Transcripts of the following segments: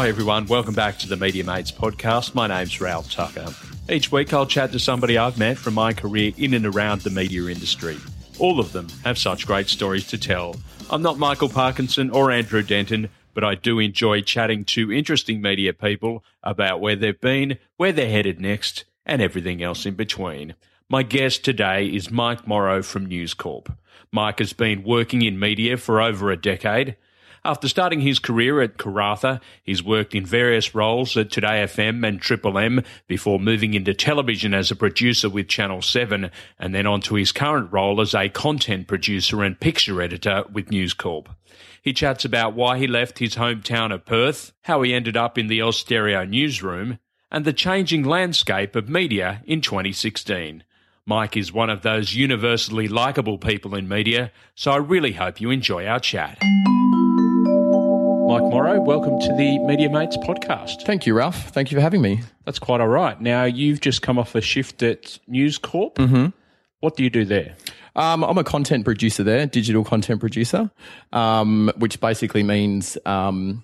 Hi, everyone. Welcome back to the Media Mates podcast. My name's Ralph Tucker. Each week, I'll chat to somebody I've met from my career in and around the media industry. All of them have such great stories to tell. I'm not Michael Parkinson or Andrew Denton, but I do enjoy chatting to interesting media people about where they've been, where they're headed next, and everything else in between. My guest today is Mike Morrow from News Corp. Mike has been working in media for over a decade. After starting his career at Karratha, he's worked in various roles at Today FM and Triple M before moving into television as a producer with Channel 7 and then on to his current role as a content producer and picture editor with News Corp. He chats about why he left his hometown of Perth, how he ended up in the Austereo newsroom, and the changing landscape of media in 2016. Mike is one of those universally likable people in media, so I really hope you enjoy our chat. Morrow, welcome to the Media Mates podcast. Thank you, Ralph. Thank you for having me. That's quite all right. Now, you've just come off a shift at News Corp. Mm-hmm. What do you do there? Um, I'm a content producer there, digital content producer, um, which basically means um,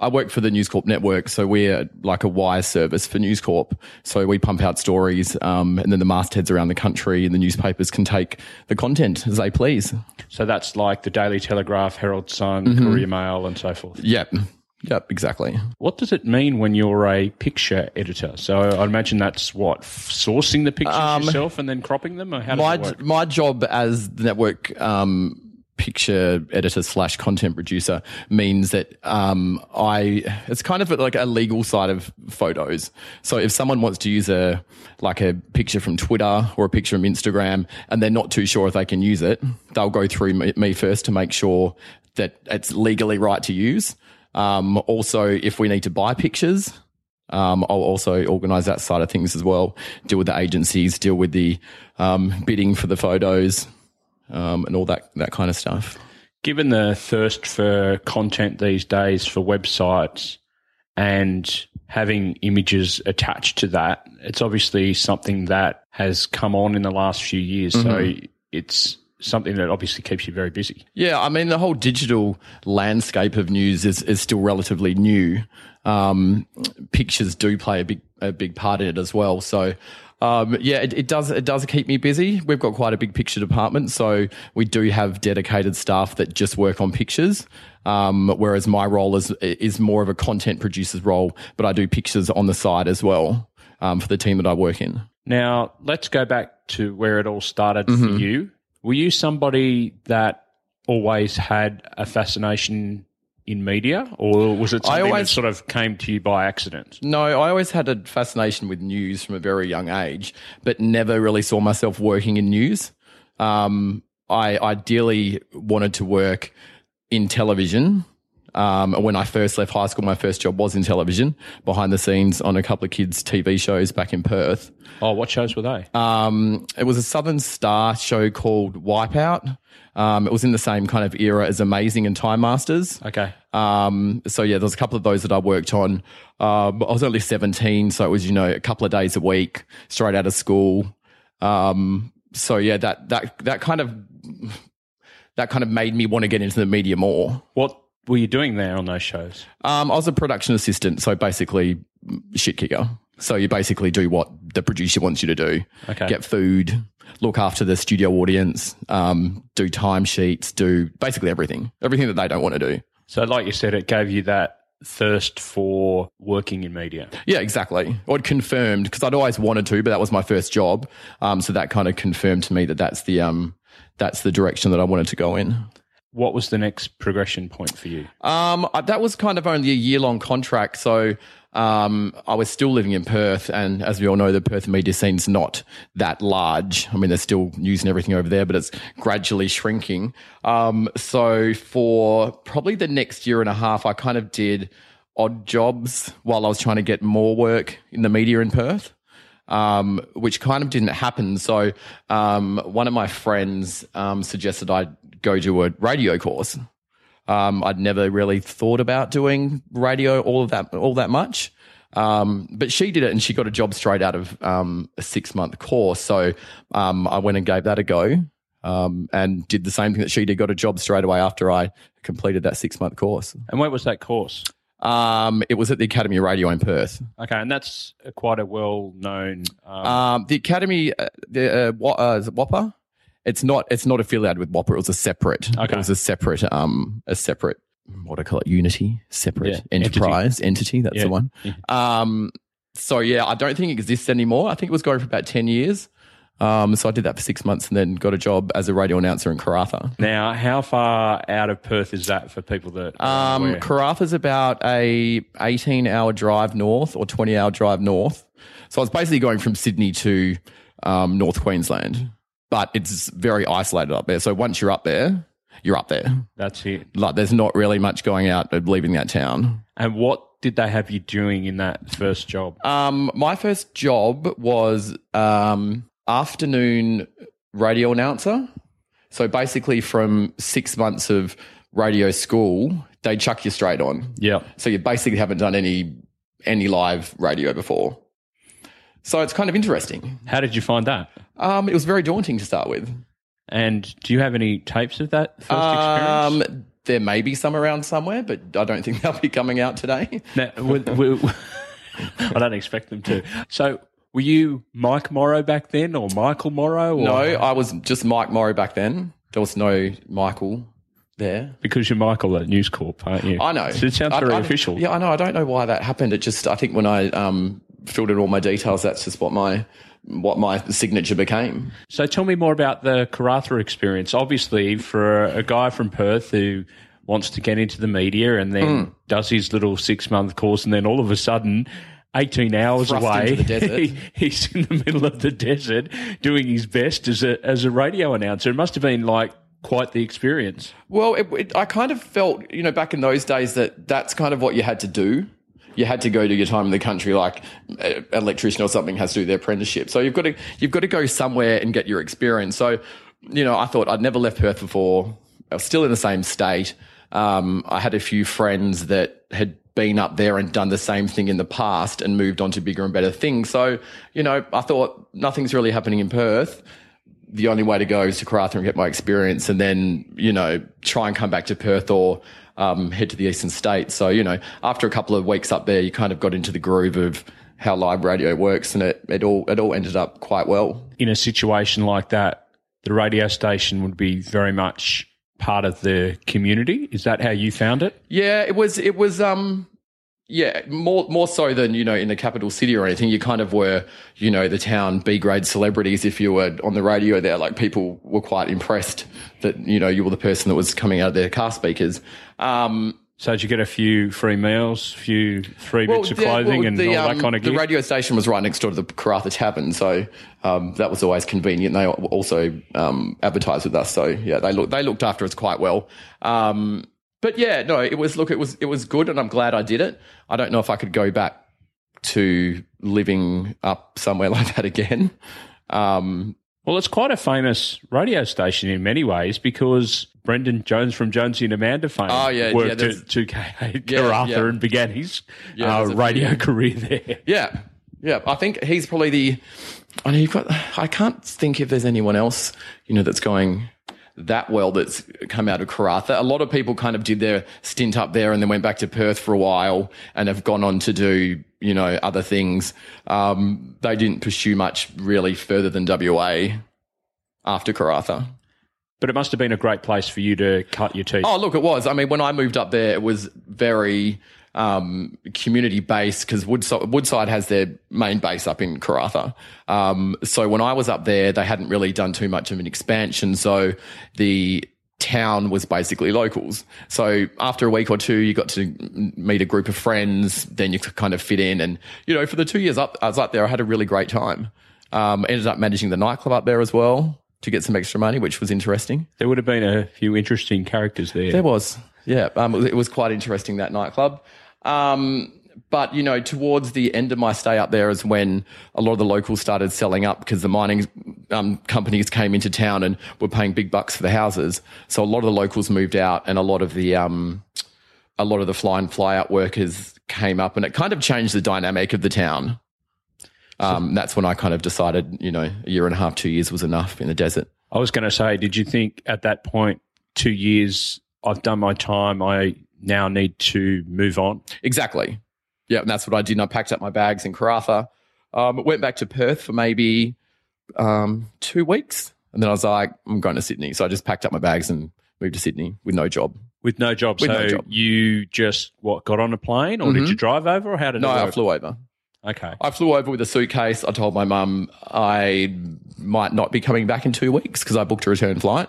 I work for the News Corp network, so we're like a wire service for News Corp. So we pump out stories, um, and then the mastheads around the country and the newspapers can take the content as they please. So that's like the Daily Telegraph, Herald Sun, mm-hmm. Courier Mail, and so forth. Yep. Yep, exactly. What does it mean when you're a picture editor? So I imagine that's what sourcing the pictures um, yourself and then cropping them, or how does my? My job as the network um, picture editor slash content producer means that um, I it's kind of like a legal side of photos. So if someone wants to use a like a picture from Twitter or a picture from Instagram and they're not too sure if they can use it, they'll go through me first to make sure that it's legally right to use. Um, also, if we need to buy pictures, um, I'll also organise that side of things as well. Deal with the agencies, deal with the um, bidding for the photos, um, and all that that kind of stuff. Given the thirst for content these days for websites and having images attached to that, it's obviously something that has come on in the last few years. Mm-hmm. So it's something that obviously keeps you very busy. Yeah, I mean the whole digital landscape of news is is still relatively new. Um, pictures do play a big a big part in it as well. So um, yeah, it, it, does. It does keep me busy. We've got quite a big picture department, so we do have dedicated staff that just work on pictures. Um, whereas my role is is more of a content producer's role, but I do pictures on the side as well um, for the team that I work in. Now let's go back to where it all started mm-hmm. for you. Were you somebody that always had a fascination in media, or was it something always, that sort of came to you by accident? No, I always had a fascination with news from a very young age, but never really saw myself working in news. Um, I ideally wanted to work in television. Um, when I first left high school, my first job was in television, behind the scenes on a couple of kids' TV shows back in Perth. Oh, what shows were they? Um, it was a Southern Star show called Wipeout. Um, it was in the same kind of era as Amazing and Time Masters. Okay. Um, so yeah, there's a couple of those that I worked on. Um, I was only 17, so it was, you know, a couple of days a week straight out of school. Um, so yeah, that, that, that kind of, that kind of made me want to get into the media more. What were you doing there on those shows? Um, I was a production assistant. So basically shit kicker. So you basically do what the producer wants you to do. Okay. Get food, look after the studio audience, um, do timesheets, do basically everything, everything that they don't want to do. So, like you said, it gave you that thirst for working in media. Yeah, exactly. Or it confirmed because I'd always wanted to, but that was my first job. Um, so that kind of confirmed to me that that's the um, that's the direction that I wanted to go in. What was the next progression point for you? Um, that was kind of only a year long contract. So um, I was still living in Perth, and as we all know, the Perth media scene's not that large. I mean, they're still using everything over there, but it's gradually shrinking. Um, so for probably the next year and a half, I kind of did odd jobs while I was trying to get more work in the media in Perth. Um, which kind of didn't happen. So, um, one of my friends um, suggested I go to a radio course. Um, I'd never really thought about doing radio all of that all that much. Um, but she did it and she got a job straight out of um, a six month course. So um, I went and gave that a go um, and did the same thing that she did, got a job straight away after I completed that six month course. And where was that course? Um, it was at the Academy of Radio in Perth. Okay, and that's quite a well-known. Um, Um, the Academy, uh, the uh, uh, is it WAAPA? It's not. It's not affiliated with WAAPA. It was a separate. Okay. It was a separate. Um, a separate. What do I call it? Unity, separate Yeah, enterprise entity. That's Yeah. the one. Yeah. Um, so yeah, I don't think it exists anymore. I think it was going for about ten years. Um, so I did that for six months and then got a job as a radio announcer in Karratha. now, how far out of Perth is that for people that? Um? Karratha's about a 18 hour drive north or 20 hour drive north. So I was basically going from Sydney to um, North Queensland, but it's very isolated up there. So once you're up there, you're up there. that's it. Like there's not really much going out of leaving that town. And what did they have you doing in that first job? Um, my first job was um, afternoon radio announcer. So basically, from six months of radio school, they chuck you straight on. yeah. So you basically haven't done any any live radio before. So it's kind of interesting. How did you find that? Um, it was very daunting to start with. And do you have any tapes of that first experience? Um, there may be some around somewhere, but I don't think they'll be coming out today. No, we- we- I don't expect them to. So, were you Mike Morrow back then, or Michael Morrow? Or No, I was just Mike Morrow back then. There was no Michael there. because you're Michael at News Corp, aren't you? I know. So it sounds I- very I- official. Yeah, I know. I don't know why that happened. It just, I think when I um, filled in all my details, that's just what my what my signature became. So, tell me more about the Karratha experience. Obviously, for a guy from Perth who wants to get into the media and then Hmm. does his little six month course, and then all of a sudden. 18 hours Thrust away, into the desert. he- he's in the middle of the desert doing his best as a as a radio announcer. It must have been like quite the experience. Well, it, it, I kind of felt, you know, back in those days that that's kind of what you had to do. You had to go to your time in the country, like an electrician or something has to do their apprenticeship. So you've got to you've got to go somewhere and get your experience. So, you know, I thought I'd never left Perth before. I was still in the same state. Um, I had a few friends that had been up there and done the same thing in the past and moved on to bigger and better things. So, you know, I thought nothing's really happening in Perth the only way to go is to Karratha and get my experience and then, you know, try and come back to Perth or um, head to the eastern states. So, you know, after a couple of weeks up there, you kind of got into the groove of how live radio works and it, it all it all ended up quite well. in a situation like that, the radio station would be very much part of the community. Is that how you found it? Yeah, it was it was um yeah, more more so than, you know, in the capital city or anything. You kind of were, you know, the town B grade celebrities if you were on the radio there. Like people were quite impressed that, you know, you were the person that was coming out of their car speakers. Um So did you get a few free meals, a few free bits of clothing, well, and the, all um, that kind of The radio station was right next door to the Karratha Tavern, so um, that was always convenient. They also um, advertised with us, so yeah, they looked they looked after us quite well. Um, but yeah, no, it was look, it was it was good, and I'm glad I did it. I don't know if I could go back to living up somewhere like that again. Um, well, it's quite a famous radio station in many ways because Brendan Jones from Jonesy and Amanda fame Oh, yeah, yeah, worked there's- at 2K8 Yeah, yeah. and began his Yeah, uh, radio few. career there. Yeah, yeah. I think he's probably the. I know you've got. I can't think if there's anyone else you know that's going that well that's come out of Karratha. A lot of people kind of did their stint up there and then went back to Perth for a while and have gone on to do you know other things. Um, they didn't pursue much really further than WA after Karratha. But it must have been a great place for you to cut your teeth. Oh, look, it was. I mean, when I moved up there, it was very um, community based because Woodside, Woodside has their main base up in Karratha. Um, so when I was up there, they hadn't really done too much of an expansion. So the town was basically locals. So after a week or two, you got to meet a group of friends. Then you could kind of fit in. And, you know, for the two years up, I was up there, I had a really great time. Um, ended up managing the nightclub up there as well to get some extra money, which was interesting. There would have been a few interesting characters there. There was, yeah. Um, it was quite interesting that nightclub. Um, but you know, towards the end of my stay up there is when a lot of the locals started selling up because the mining um, companies came into town and were paying big bucks for the houses. So a lot of the locals moved out, and a lot of the um, a lot of the fly and fly out workers came up, and it kind of changed the dynamic of the town. Um, that's when I kind of decided, you know, a year and a half, two years was enough in the desert. I was going to say, did you think at that point, two years, I've done my time, I now need to move on. Exactly. Yeah, and that's what I did. And I packed up my bags in Karratha. Um, went back to Perth for maybe um, two weeks, and then I was like, I'm going to Sydney. So I just packed up my bags and moved to Sydney with no job. With no job. With so no job. you just what got on a plane or did Mhm. you drive over or how did you No, I flew over. Okay. I flew over with a suitcase. I told my mum I might not be coming back in two weeks because I booked a return flight.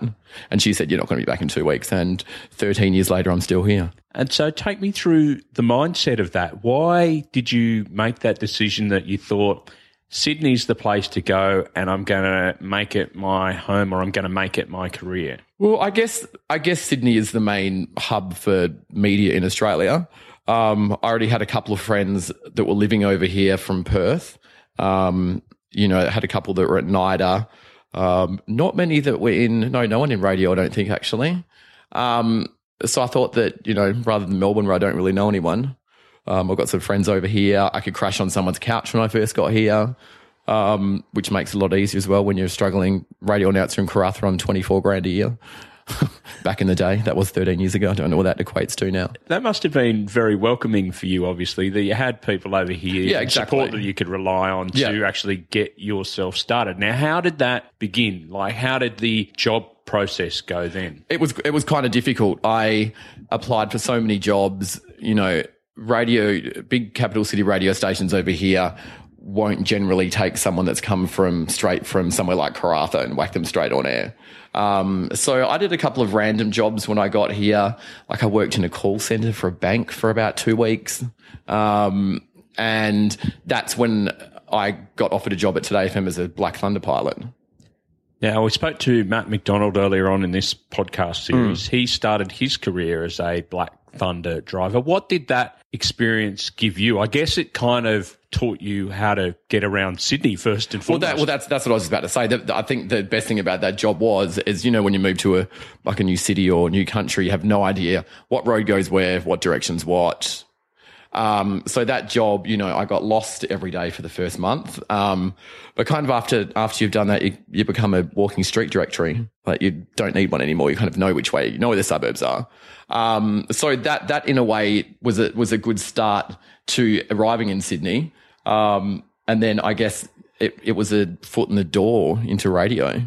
And she said, You're not going to be back in two weeks. And 13 years later, I'm still here. And so take me through the mindset of that. Why did you make that decision that you thought Sydney's the place to go and I'm going to make it my home or I'm going to make it my career? Well, I guess I guess Sydney is the main hub for media in Australia. Um, I already had a couple of friends that were living over here from Perth. Um, you know, had a couple that were at NIDA. Um, not many that were in, no, no one in radio, I don't think, actually. Um, so I thought that, you know, rather than Melbourne, where I don't really know anyone, um, I've got some friends over here. I could crash on someone's couch when I first got here, um, which makes it a lot easier as well when you're struggling radio announcer in Karratha on 24 grand a year. Back in the day, that was 13 years ago. I don't know what that equates to now. That must have been very welcoming for you, obviously, that you had people over here, Yeah, exactly. support that you could rely on Yeah. to actually get yourself started. Now, how did that begin? Like, how did the job process go then? it was it was kind of difficult. I applied for so many jobs. You know, radio, big capital city radio stations over here won't generally take someone that's come from straight from somewhere like Karratha and whack them straight on air. Um, so I did a couple of random jobs when I got here. Like I worked in a call center for a bank for about two weeks. Um, and that's when I got offered a job at Today FM as a Black Thunder pilot. Now, we spoke to Matt McDonald earlier on in this podcast series. He started his career as a Black Thunder driver. What did that experience give you? I guess it kind of taught you how to get around Sydney first and Well, foremost. that, well, that's that's what I was about to say. That, I think the best thing about that job was is you know when you move to a like a new city or new country, you have no idea what road goes where, what directions what. Um, so that job, you know, I got lost every day for the first month. Um, but kind of after after you've done that, you, you become a walking street directory. Like you don't need one anymore. You kind of know which way, you know where the suburbs are. Um, so that that in a way was a was a good start to arriving in Sydney. Um, and then I guess it, it was a foot in the door into radio.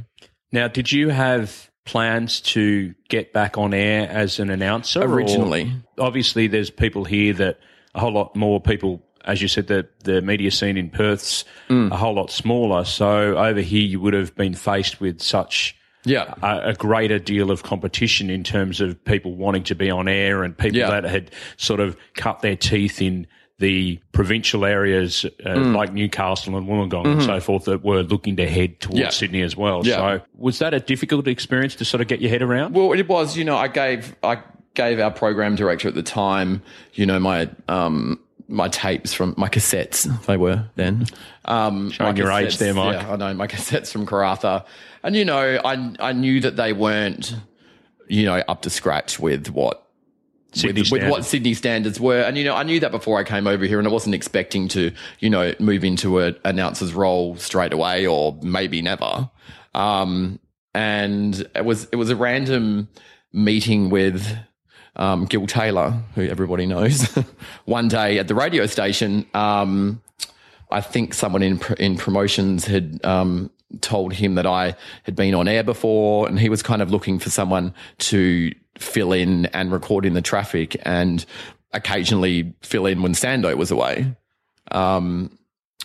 now, did you have plans to get back on air as an announcer? or- Originally. obviously, there's people here that a whole lot more people, as you said, the, the media scene in Perth's Mm. a whole lot smaller. So over here, you would have been faced with such Yeah. a, a greater deal of competition in terms of people wanting to be on air and people Yeah. that had sort of cut their teeth in the provincial areas uh, Mm. like Newcastle and Wollongong and so forth that were looking to head towards Mm-hmm. Yeah. Sydney as well. Yeah. So was that a difficult experience to sort of get your head around? Well, it was, you know, I gave I gave our program director at the time, you know, my um my tapes from my cassettes they were then. Um Showing your age there, Mike. Yeah, I know my cassettes from Karratha. And you know, I I knew that they weren't, you know, up to scratch with what Sydney with, with what standards. Sydney standards were. And, you know, I knew that before I came over here and I wasn't expecting to, you know, move into an announcer's role straight away or maybe never. Um, and it was, it was a random meeting with, um, Gil Taylor, who everybody knows, one day at the radio station. Um, I think someone in in promotions had um, told him that I had been on air before, and he was kind of looking for someone to fill in and record in the traffic, and occasionally fill in when Sando was away, um,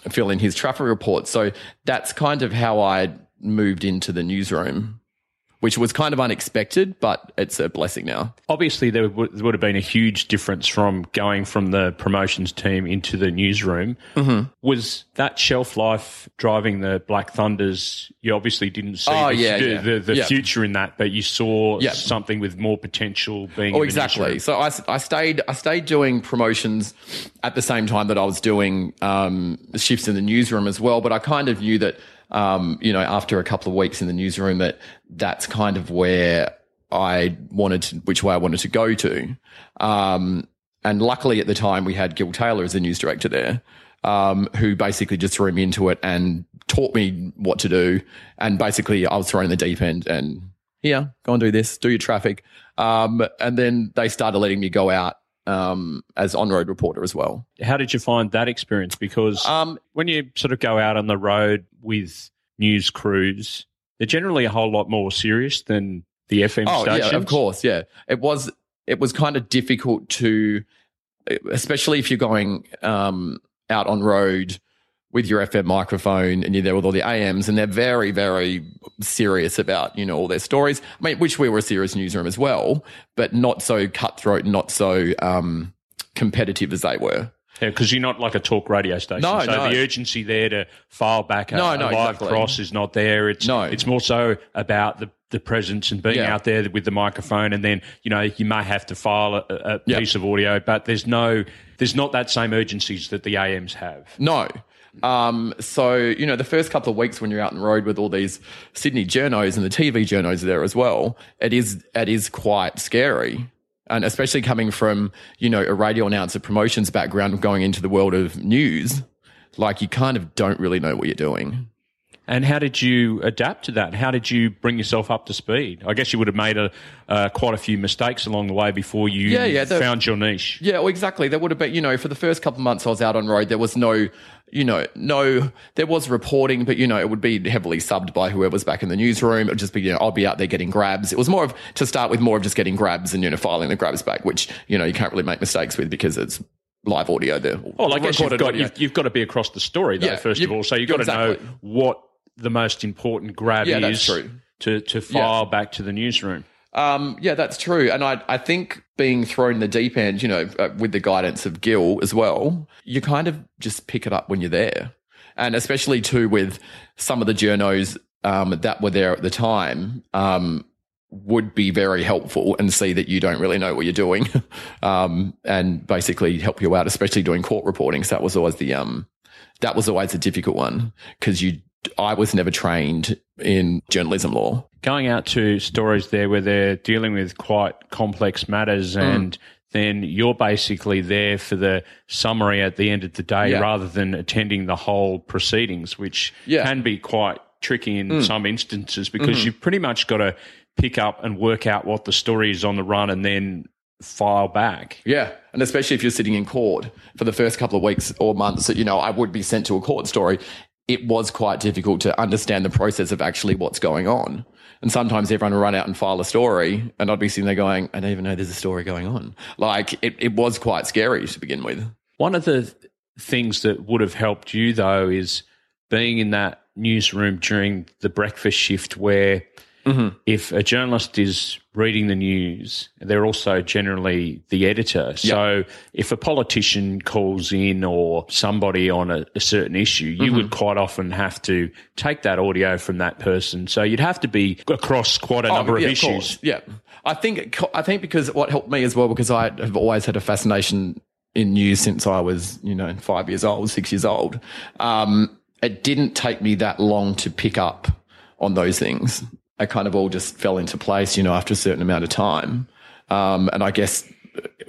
fill in his traffic reports. So that's kind of how I moved into the newsroom, which was kind of unexpected, but it's a blessing now. Obviously, there would, there would have been a huge difference from going from the promotions team into the newsroom. Mm-hmm. Was that shelf life driving the Black Thunders? You obviously didn't see Oh, the, yeah, the, yeah. the, the Yeah. future in that, but you saw something with more potential being. Oh, exactly. So I, I stayed I stayed doing promotions at the same time that I was doing um, shifts in the newsroom as well. But I kind of knew that um, you know after a couple of weeks in the newsroom that that's kind of where I wanted to, which way I wanted to go to. Um, and luckily at the time we had Gil Taylor as the news director there. Um, who basically just threw me into it and taught me what to do. And basically I was thrown in the deep end and here, go and do this, do your traffic. Um, and then they started letting me go out um, as on road reporter as well. How did you find that experience? Because Um, when you sort of go out on the road with news crews, they're generally a whole lot more serious than the FM oh stations. yeah, of course, yeah. It was it was kind of difficult to, especially if you're going um, out on road with your FM microphone and you're there with all the AMs, and they're very very serious about you know all their stories. I mean, which we were a serious newsroom as well, but not so cutthroat, not so um, competitive as they were. Yeah, because you're not like a talk radio station. No, so no. the urgency there to file back a, No, a no, live exactly. cross is not there. It's No. it's more so about the the presence and being Yeah. out there with the microphone, and then you know you may have to file a, a Yep. piece of audio, but there's no there's not that same urgencies that the AMs have. No. Um, so, you know, the first couple of weeks when you're out on the road with all these Sydney journos and the TV journos there as well, it is, it is quite scary. And especially coming from, you know, a radio announcer promotions background going into the world of news, like you kind of don't really know what you're doing. And how did you adapt to that? How did you bring yourself up to speed? I guess you would have made a uh, quite a few mistakes along the way before you Yeah, yeah, found your niche. Yeah, well, exactly. There would have been, you know, for the first couple of months I was out on road, there was no, you know, no, there was reporting, but, you know, it would be heavily subbed by whoever's back in the newsroom. It would just be, you know, I'll be out there getting grabs. It was more of, to start with, more of just getting grabs and, you know, filing the grabs back, which, you know, you can't really make mistakes with because it's live audio there. Well, I guess you've got, you've, you've got to be across the story, though, Yeah, first of all. So you've got to know what the most important grab Yeah, is to, to file back to the newsroom. Um, yeah, that's true. And I, I think being thrown the deep end, you know, uh, with the guidance of Gil as well, you kind of just pick it up when you're there. And especially too with some of the journos um, that were there at the time um, would be very helpful and see that you don't really know what you're doing um, and basically help you out, especially doing court reporting. So that was always the, um, that was always a difficult one because you, I was never trained in journalism law. Going out to stories there where they're dealing with quite complex matters Mm. and then you're basically there for the summary at the end of the day Yeah. rather than attending the whole proceedings, which Yeah. Mm. can be quite tricky in some instances because Mm-hmm. you've pretty much got to pick up and work out what the story is on the run and then file back. Yeah. And especially if you're sitting in court for the first couple of weeks or months that, you know, I would be sent to a court story, it was quite difficult to understand the process of actually what's going on. And sometimes everyone would run out and file a story and I'd be sitting there going, I don't even know there's a story going on. Like it, it was quite scary to begin with. One of the things that would have helped you, though, is being in that newsroom during the breakfast shift where if a journalist is reading the news, they're also generally the editor. So if a politician calls in or somebody on a, a certain issue, you would quite often have to take that audio from that person. So you'd have to be across quite a number Oh, yeah, of issues. Yeah. I think, I think because what helped me as well, because I have always had a fascination in news since I was, you know, five years old, six years old. Um, it didn't take me that long to pick up on those things. It kind of all just fell into place, you know, after a certain amount of time. Um, and I guess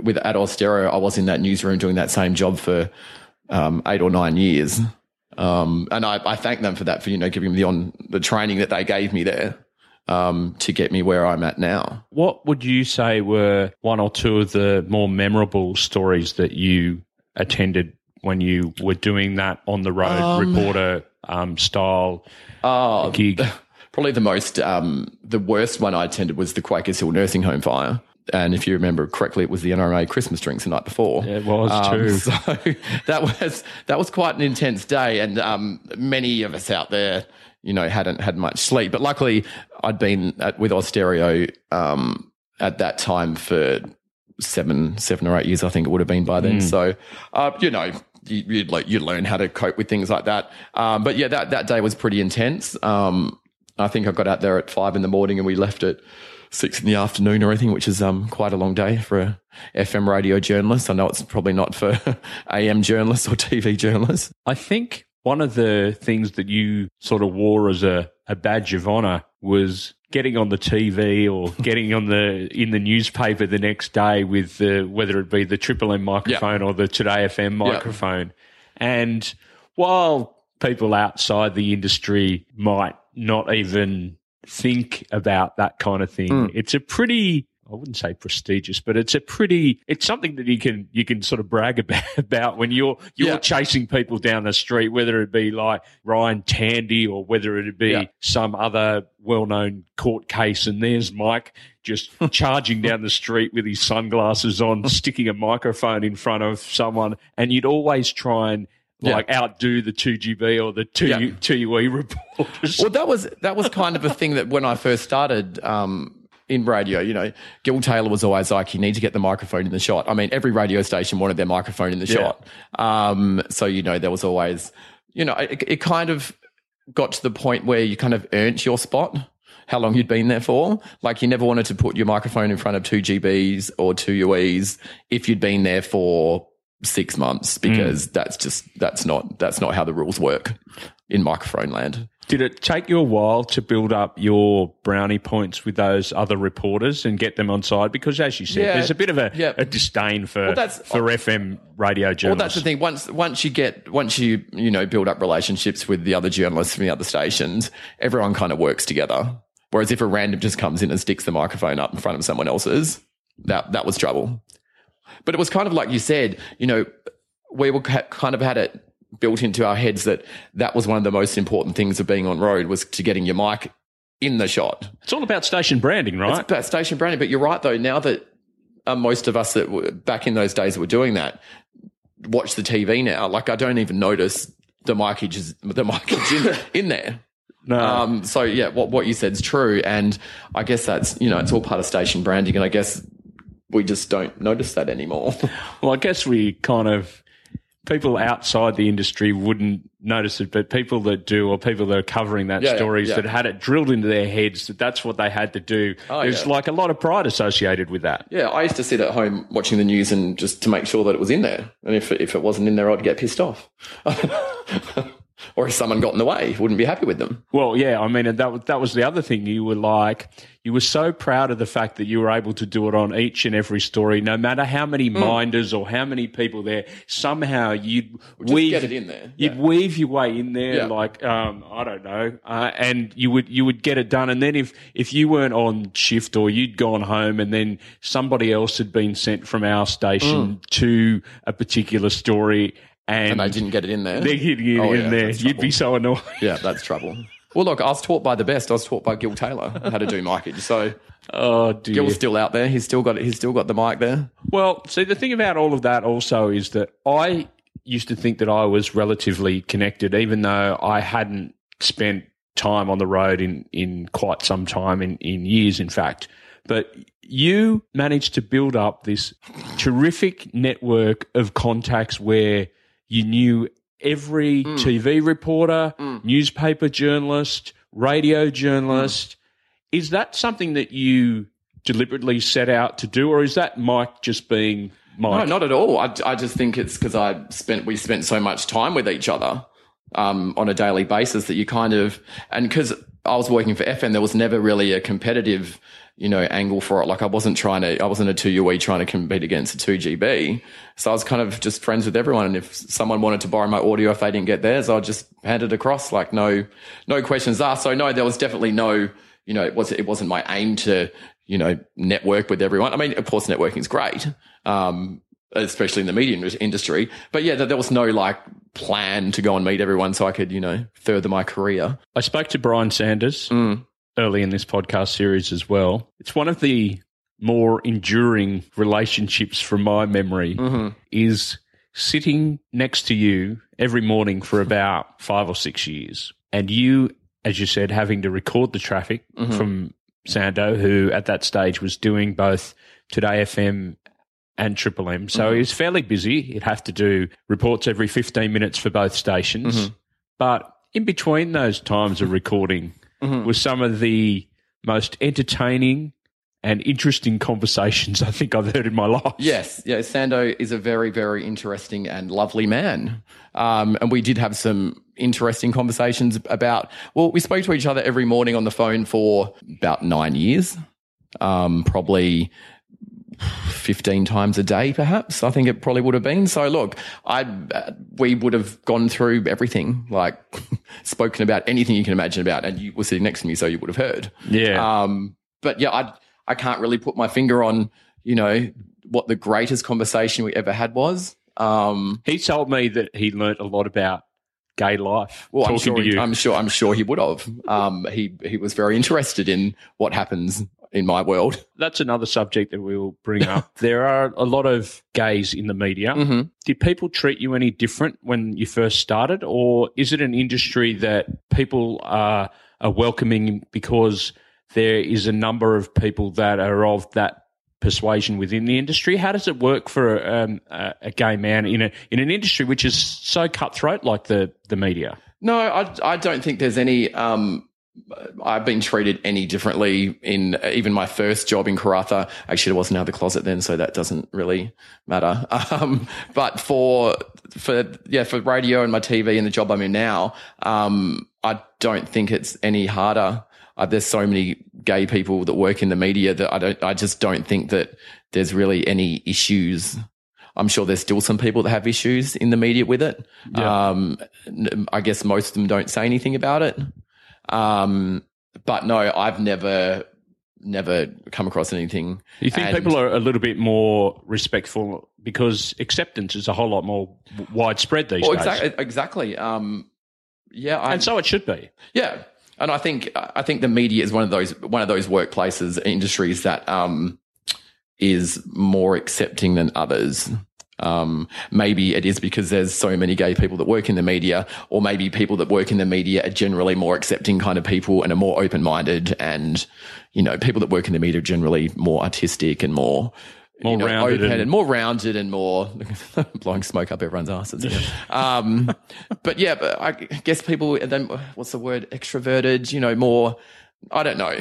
with Austereo, I was in that newsroom doing that same job for um, eight or nine years. Um, and I, I thank them for that, for, you know, giving me the on the training that they gave me there um, to get me where I'm at now. What would you say were one or two of the more memorable stories that you attended when you were doing that on the road Um, reporter um, style Oh, gig? Probably the most, um, the worst one I attended was the Quakers Hill nursing home fire. And if you remember correctly, it was the NRA Christmas drinks the night before. It was Um, too. So that was that was quite an intense day, and um, many of us out there, you know, hadn't had much sleep. But luckily, I'd been at, with Austereo um, at that time for seven, seven or eight years, I think it would have been by then. So, uh, you know. You, you'd like you learn how to cope with things like that, um, but yeah, that that day was pretty intense. Um, I think I got out there at five in the morning and we left at six in the afternoon or anything, which is um, quite a long day for a FM radio journalist. I know it's probably not for AM journalists or TV journalists. I think one of the things that you sort of wore as a, a badge of honor was getting on the TV or getting on the in the newspaper the next day with the whether it be the Triple M microphone or the Today FM microphone. And while people outside the industry might not even think about that kind of thing, Mm. it's a pretty I wouldn't say prestigious, but it's a pretty it's something that you can you can sort of brag about, about when you're you're Yeah. chasing people down the street, whether it be like Ryan Tandy or whether it be Yeah. some other well known court case and there's Mike just charging down the street with his sunglasses on, sticking a microphone in front of someone, and you'd always try and Yeah. like outdo the two GB or the two Yeah. TUE reporters. Well, that was that was kind of a thing that when I first started um, in radio, you know, Gil Taylor was always like, "You need to get the microphone in the shot." I mean, every radio station wanted their microphone in the Yeah. shot. Um, so you know, there was always, you know, it, it kind of got to the point where you kind of earned your spot. How long you'd been there for? Like you never wanted to put your microphone in front of two GBs or two UEs if you'd been there for six months because mm. that's just that's not that's not how the rules work in microphone land. Did it take you a while to build up your brownie points with those other reporters and get them on side? Because as you said, Yeah. there's a bit of a, Yeah. a disdain for Well, that's- for FM radio journalists. Well, that's the thing. Once once you get once you you know build up relationships with the other journalists from the other stations, everyone kind of works together. Whereas if a random just comes in and sticks the microphone up in front of someone else's, that that was trouble. But it was kind of like you said, you know, we were kind of had it built into our heads that that was one of the most important things of being on road was to getting your mic in the shot. It's all about station branding, right? It's about station branding. But you're right, though. Now that uh, most of us that were back in those days were doing that watch the TV now, like I don't even notice the micage is the micage in, in there. no. Um, so yeah, what what you said is true, and I guess that's you know it's all part of station branding, and I guess we just don't notice that anymore. well, I guess we kind of people outside the industry wouldn't notice it, but people that do, or people that are covering that Yeah, stories yeah. that had it drilled into their heads that that's what they had to do. Oh, There's yeah. like a lot of pride associated with that. yeah, I used to sit at home watching the news and just to make sure that it was in there, and if if it wasn't in there, I'd get pissed off. or if someone got in the way, wouldn't be happy with them. Well, yeah, I mean, that was that was the other thing. You were like, you were so proud of the fact that you were able to do it on each and every story, no matter how many Hmm. minders or how many people there. Somehow you'd Just weave get it in there. You'd Yeah. weave your way in there, Yeah. like um, I don't know, uh, and you would you would get it done. And then if if you weren't on shift or you'd gone home, and then somebody else had been sent from our station to a particular story, and, and they didn't get it in there. they're getting it Oh, in yeah, there, you'd be so annoyed. Yeah, that's trouble. Well, look, I was taught by the best. I was taught by Gil Taylor how to do micage. So Oh dear. Gil's still out there. He's still got it. He's still got the mic there. Well, see, the thing about all of that also is that I used to think that I was relatively connected, even though I hadn't spent time on the road in, in quite some time, in, in years, in fact. But you managed to build up this terrific network of contacts where you knew every mm. TV reporter, mm. newspaper journalist, radio mm. journalist. Is that something that you deliberately set out to do, or is that Mike just being Mike? No, not at all. I, I just think it's because I spent we spent so much time with each other um, on a daily basis that you kind of and because I was working for FM, there was never really a competitive you know angle for it. Like I wasn't trying to, I wasn't a two UE trying to compete against a two GB. So I was kind of just friends with everyone. And if someone wanted to borrow my audio if they didn't get theirs, I'd just hand it across. Like no, no questions asked. So no, there was definitely no. You know, it was it wasn't my aim to you know network with everyone. I mean, of course, networking is great. Um, especially in the media industry. But yeah, there there was no like plan to go and meet everyone so I could, you know, further my career. I spoke to Brian Sanders Mm. Early in this podcast series as well. It's one of the more enduring relationships from my memory Mm-hmm. is sitting next to you every morning for about five or six years. And you, as you said, having to record the traffic Mm-hmm. from Sando, who at that stage was doing both Today FM and Triple M. So Mm-hmm. he was fairly busy. He'd have to do reports every 15 minutes for both stations. Mm-hmm. But in between those times of recording Mm-hmm. was some of the most entertaining and interesting conversations I think I've heard in my life. Yes, yeah, Sando is a very, very interesting and lovely man. Um, and we did have some interesting conversations about, well, we spoke to each other every morning on the phone for about nine years. Um, probably 15 times a day, perhaps. I think it probably would have been. So look, I, uh, we would have gone through everything, like spoken about anything you can imagine about, and you were sitting next to me, so you would have heard. Yeah. Um, but yeah, I, I can't really put my finger on, you know, what the greatest conversation we ever had was. Um, he told me that he learnt a lot about gay life. well, I'm sure, to he, you. I'm sure, I'm sure he would have. Um, he, he was very interested in what happens in my world. That's another subject that we'll bring up. there are a lot of gays in the media. Mm-hmm. Did people treat you any different when you first started, or is it an industry that people are, are welcoming because there is a number of people that are of that persuasion within the industry? How does it work for um, a, gay man in a in an industry which is so cutthroat like the the media? No, I, I don't think there's any. Um, I've been treated any differently in even my first job in Karratha. Actually, I wasn't out of the closet then, so that doesn't really matter. Um, but for for yeah for radio and my TV and the job I'm in now, um, I don't think it's any harder. Uh, there's so many gay people that work in the media that I don't. I just don't think that there's really any issues. I'm sure there's still some people that have issues in the media with it. Yeah. Um, I guess most of them don't say anything about it. Um, but no, I've never, never come across anything. You think And- people are a little bit more respectful because acceptance is a whole lot more widespread these Well, days, exactly, exactly. Um, yeah, I, and so it should be. Yeah, and I think I think the media is one of those one of those workplaces industries that um, is more accepting than others. Um, maybe it is because there's so many gay people that work in the media, or maybe people that work in the media are generally more accepting kind of people and are more open minded, and you know, people that work in the media are generally more artistic and more. More you know, rounded open and- and more rounded and more blowing smoke up everyone's asses. um, but yeah, but I guess people and then what's the word extroverted? You know, more. I don't know.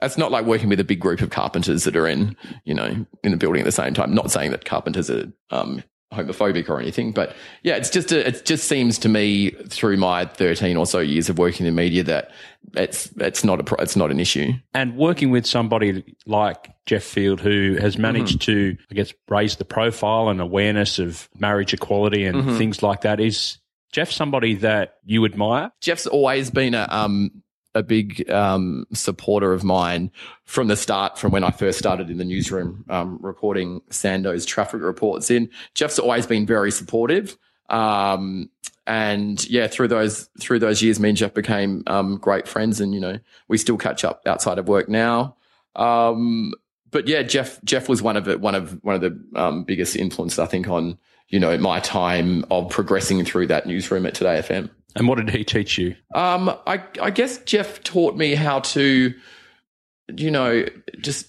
It's not like working with a big group of carpenters that are in, you know, in the building at the same time. Not saying that carpenters are um, homophobic or anything, but yeah, it's just a, it just seems to me through my thirteen or so years of working in media that it's it's not a it's not an issue. And working with somebody like Jeff Field, who has managed to, I guess, raise the profile and awareness of marriage equality and things like that, is Jeff somebody that you admire? Jeff's always been a um a big um supporter of mine from the start, from when I first started in the newsroom um, reporting Sando's traffic reports in. Jeff's always been very supportive. Um and yeah, through those through those years, me and Jeff became um great friends and you know, we still catch up outside of work now. Um but yeah, Jeff Jeff was one of it one of one of the um, biggest influences I think on you know my time of progressing through that newsroom at Today FM. And what did he teach you? Um, I, I guess Jeff taught me how to, you know, just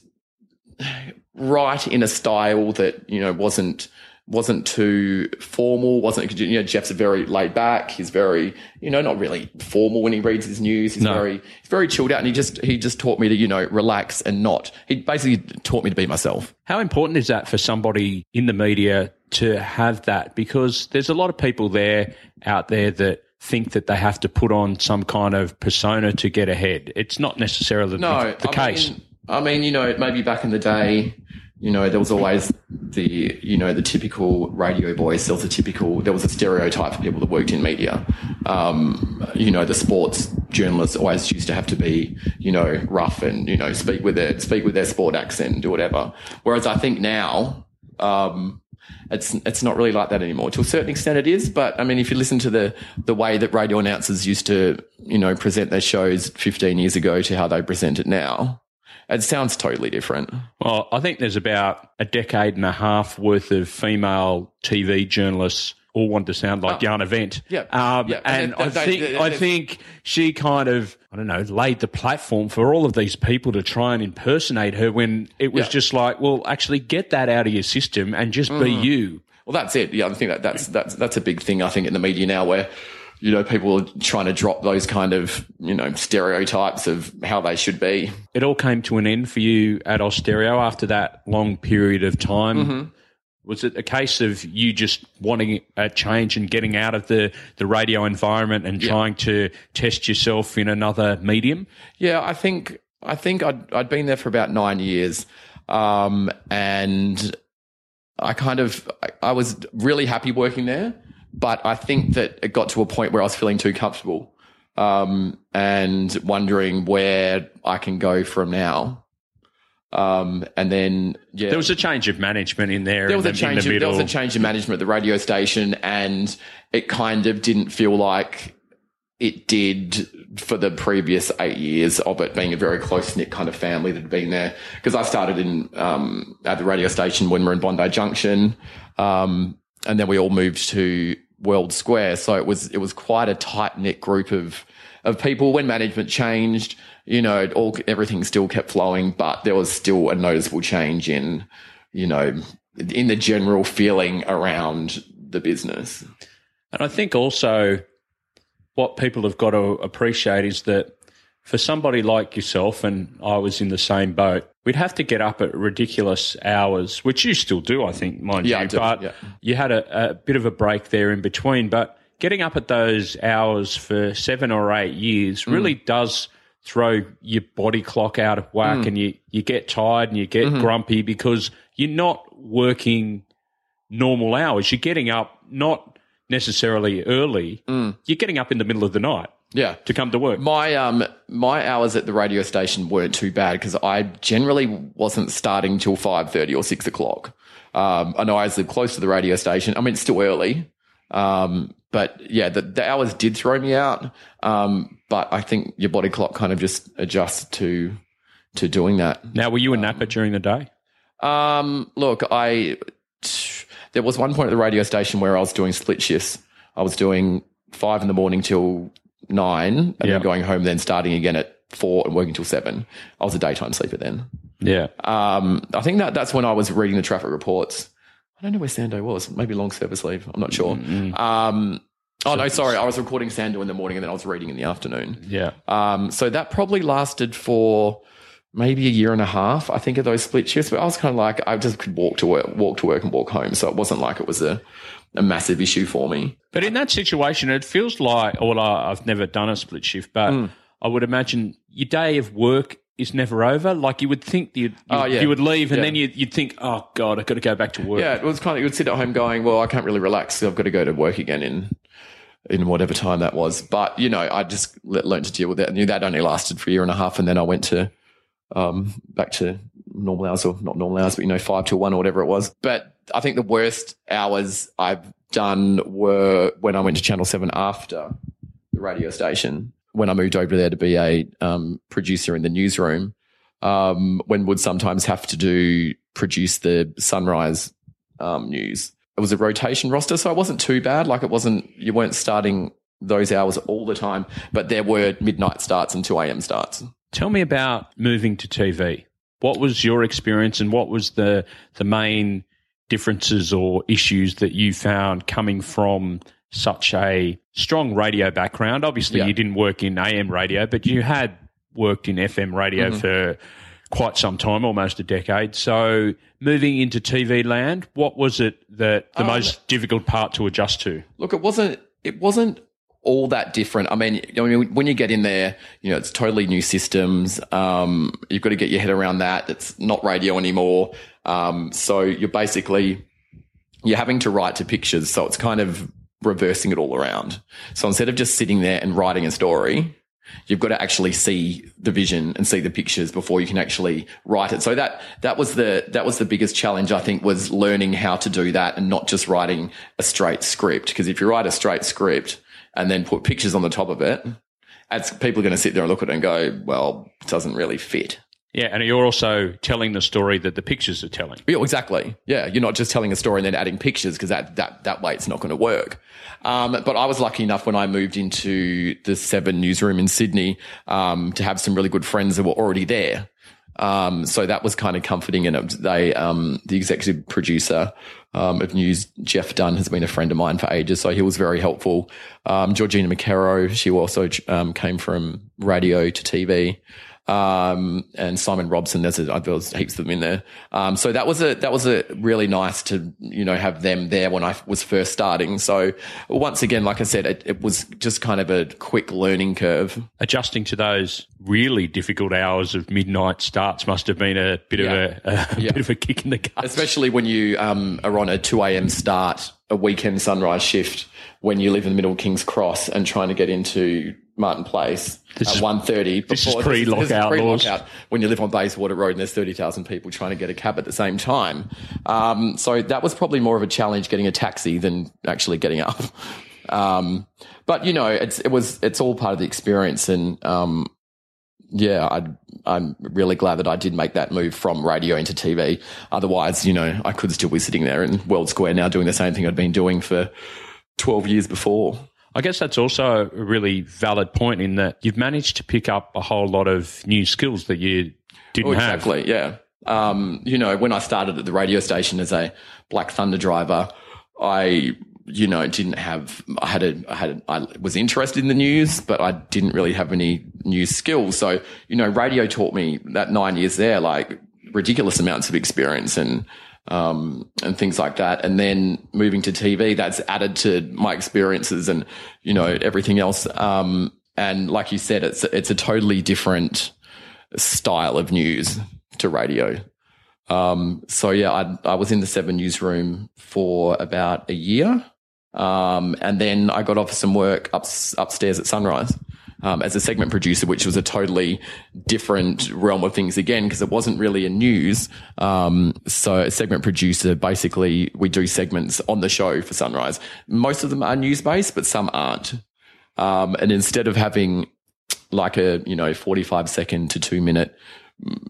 write in a style that you know wasn't wasn't too formal. wasn't you know Jeff's very laid back. He's very you know not really formal when he reads his news. He's No. very he's very chilled out, and he just he just taught me to you know relax and not. He basically taught me to be myself. How important is that for somebody in the media to have that? Because there's a lot of people there out there that think that they have to put on some kind of persona to get ahead. It's not necessarily No, the, the I case. Mean, I mean, you know, maybe back in the day, you know, there was always the, you know, the typical radio voice. There was a typical, there was a stereotype for people that worked in media. Um, you know, the sports journalists always used to have to be, you know, rough and, you know, speak with their, speak with their sport accent and do whatever. Whereas I think now, um, it's it's not really like that anymore. To a certain extent, it is. But I mean, if you listen to the the way that radio announcers used to, you know, present their shows 15 years ago to how they present it now, it sounds totally different. Well, I think there's about a decade and a half worth of female TV journalists all want to sound like Jana Wendt. Oh. Yeah. Um, Yeah, and and I they- think they- I think she kind of I don't know laid the platform for all of these people to try and impersonate her when it was Yeah. just like, well, actually get that out of your system and just be Mm. you. Well, that's it. Yeah, I think that that's that's that's a big thing. I think in the media now, where you know people are trying to drop those kind of you know stereotypes of how they should be. It all came to an end for you at Austereo after that long period of time. Mm-hmm. Was it a case of you just wanting a change and getting out of the, the radio environment and trying to test yourself in another medium? Yeah, I think I think I'd I'd been there for about nine years. Um, and I kind of, I, I was really happy working there, but I think that it got to a point where I was feeling too comfortable, um, and wondering where I can go from now. Um, and then yeah, There was a change of management in there. there was in a the, change. the Of, there was a change in management at the radio station, and it kind of didn't feel like it did for the previous eight years of it being a very close knit kind of family that had been there. Because I started in um, at the radio station when we were in Bondi Junction, um, and then we all moved to World Square. So it was it was quite a tight knit group of of people. When management changed, you know, it all everything still kept flowing, but there was still a noticeable change in, you know, in the general feeling around the business. And I think also what people have got to appreciate is that for somebody like yourself, and I was in the same boat, we'd have to get up at ridiculous hours, which you still do, I think, mind Yeah, you. do, but yeah. you had a, a bit of a break there in between. But getting up at those hours for seven or eight years Mm. really does throw your body clock out of whack Mm. and you, you get tired and you get Mm-hmm. grumpy because you're not working normal hours. You're getting up not necessarily early. Mm. You're getting up in the middle of the night Yeah. to come to work. My um my hours at the radio station weren't too bad because I generally wasn't starting till five thirty or six o'clock. Um, I know I live close to the radio station. I mean, it's still early, um, but yeah, the, the hours did throw me out. Um, but I think your body clock kind of just adjusts to to doing that. Now, were you a napper during the day? Um, look, I there was one point at the radio station where I was doing split shifts. I was doing five in the morning till nine, and Yeah. then going home, then starting again at four and working till seven. I was a daytime sleeper then. Yeah. Um, I think that that's when I was reading the traffic reports. I don't know where Sando was. Maybe long service leave. I'm not sure. Um, oh no, sorry. I was recording Sando in the morning and then I was reading in the afternoon. Yeah. Um, so that probably lasted for maybe a year and a half, I think, of those split shifts. But I was kind of like, I just could walk to work, walk to work and walk home. So it wasn't like it was a, a massive issue for me. But in that situation, it feels like, well, I've never done a split shift, but Hmm. I would imagine your day of work is never over. Like you would think you'd, you, Oh, yeah. you would leave and Yeah. then you'd, you'd think, oh, God, I've got to go back to work. Yeah, it was kind of, you would sit at home going, well, I can't really relax. So I've got to go to work again in, in whatever time that was. But, you know, I just learned to deal with it. I knew that only lasted for a year and a half. And then I went to, um, back to normal hours or not normal hours, but, you know, five to one or whatever it was. But I think the worst hours I've done were when I went to Channel 7 after the radio station, when I moved over there to be a um, producer in the newsroom. Um, when would sometimes have to do produce the sunrise um, news. It was a rotation roster, so it wasn't too bad. Like it wasn't, you weren't starting those hours all the time, but there were midnight starts and 2 a.m. starts. Tell me about moving to TV. What was your experience and what was the, the main differences or issues that you found coming from such a strong radio background? Obviously, Yeah. you didn't work in AM radio, but you had worked in FM radio Mm-hmm. for quite some time, almost a decade. So, moving into TV land, what was it that the Um, most difficult part to adjust to? Look, it wasn't, it wasn't all that different. I mean, I mean, when you get in there, you know, it's totally new systems. Um, you've got to get your head around that. It's not radio anymore. Um, so you're basically, you're having to write to pictures. So it's kind of reversing it all around. So instead of just sitting there and writing a story, you've got to actually see the vision and see the pictures before you can actually write it. So that, that was the, that was the biggest challenge, I think, was learning how to do that and not just writing a straight script. Because if you write a straight script and then put pictures on the top of it, people are going to sit there and look at it and go, well, it doesn't really fit. Yeah, and you're also telling the story that the pictures are telling. Yeah, exactly. Yeah, you're not just telling a story and then adding pictures because that, that, that way it's not going to work. Um, but I was lucky enough when I moved into the Seven newsroom in Sydney um, to have some really good friends that were already there. Um, so that was kind of comforting. And they, um, the executive producer um, of news, Jeff Dunn, has been a friend of mine for ages. So he was very helpful. Um, Georgina McCarrow, she also came from radio to TV. Um, and Simon Robson. There's a, there was heaps of them in there. Um, so that was a that was a really nice to you know have them there when I was first starting. So once again, like I said, it, it was just kind of a quick learning curve. Adjusting to those really difficult hours of midnight starts must have been a bit yeah. of a, a yeah. bit of a kick in the gut, especially when you um, are on a two a.m. start, a weekend sunrise shift when you live in the middle of King's Cross and trying to get into Martin Place this at one thirty. This is pre-lockout pre. When you live on Bayswater Road and there's thirty thousand people trying to get a cab at the same time, um, so that was probably more of a challenge getting a taxi than actually getting up. Um, but you know, it's it was it's all part of the experience, and um, yeah, I, am really glad that I did make that move from radio into TV. Otherwise, you know, I could still be sitting there in World Square now doing the same thing I'd been doing for 12 years before. I guess that's also a really valid point in that you've managed to pick up a whole lot of new skills that you didn't oh, exactly, have. Exactly, yeah. Um, you know, when I started at the radio station as a Black Thunder driver, I, you know, didn't have, I had a, I had, a, I was interested in the news, but I didn't really have any news skills. So, you know, radio taught me that nine years there, like ridiculous amounts of experience and, um, and things like that. And then moving to TV, that's added to my experiences and, you know, everything else. Um, and like you said, it's, it's a totally different style of news to radio. Um, so yeah, I, I was in the seven newsroom for about a year. Um, and then I got offered some work up, upstairs at Sunrise um, as a segment producer, which was a totally different realm of things again, because it wasn't really a news. Um, so a segment producer, basically we do segments on the show for Sunrise. Most of them are news based, but some aren't. Um, and instead of having like a, you know, 45 second to two minute